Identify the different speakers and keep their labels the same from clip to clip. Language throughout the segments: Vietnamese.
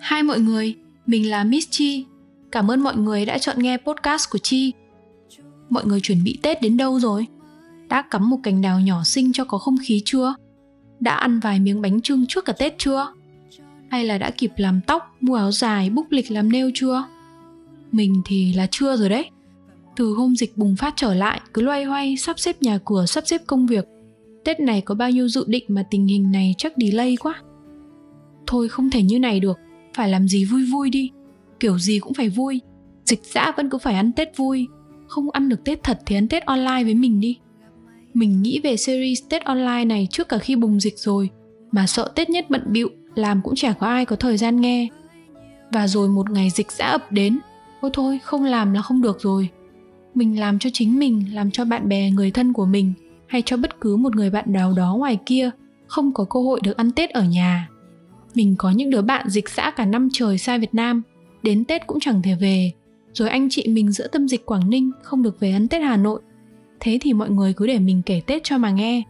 Speaker 1: Hai mọi người, mình là Miss Chi. Cảm ơn mọi người đã chọn nghe podcast của Chi. Mọi người chuẩn bị Tết đến đâu rồi? Đã cắm một cành đào nhỏ xinh cho có không khí chưa? Đã ăn vài miếng bánh trưng trước cả Tết chưa? Hay là đã kịp làm tóc, mua áo dài, búc lịch làm nail chưa? Mình thì là chưa rồi đấy. Từ hôm dịch bùng phát trở lại, cứ loay hoay sắp xếp nhà cửa, sắp xếp công việc, Tết này có bao nhiêu dự định mà tình hình này chắc delay quá. Thôi không thể như này được, phải làm gì vui vui đi. Kiểu gì cũng phải vui. Dịch dã vẫn cứ phải ăn Tết vui. Không ăn được Tết thật thì ăn Tết online với mình đi. Mình nghĩ về series Tết online này trước cả khi bùng dịch rồi, mà sợ Tết nhất bận bịu, làm cũng chả có ai có thời gian nghe. Và rồi một ngày dịch dã ập đến, ôi thôi không làm là không được rồi. Mình làm cho chính mình, làm cho bạn bè, người thân của mình hay cho bất cứ một người bạn nào đó ngoài kia không có cơ hội được ăn Tết ở nhà. Mình có những đứa bạn dịch xã cả năm trời xa Việt Nam, đến Tết cũng chẳng thể về. Rồi anh chị mình giữa tâm dịch Quảng Ninh không được về ăn Tết Hà Nội. Thế thì mọi người cứ để mình kể Tết cho mà nghe.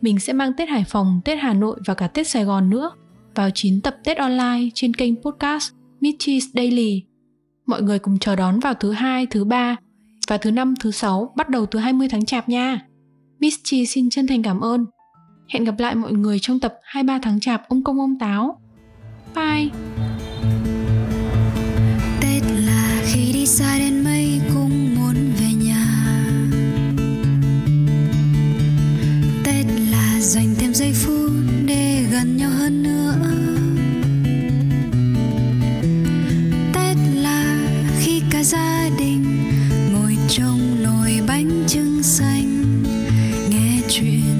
Speaker 1: Mình sẽ mang Tết Hải Phòng, Tết Hà Nội và cả Tết Sài Gòn nữa vào 9 tập Tết online trên kênh podcast Mitchie's Daily. Mọi người cùng chờ đón vào thứ hai, thứ ba và thứ năm, thứ sáu bắt đầu từ 20 tháng Chạp nha. Mischi xin chân thành cảm ơn. Hẹn gặp lại mọi người trong tập 23 tháng chạp ông công ông táo. Bye!
Speaker 2: Tết là khi đi xa đến mây cũng dành thêm giây phút 却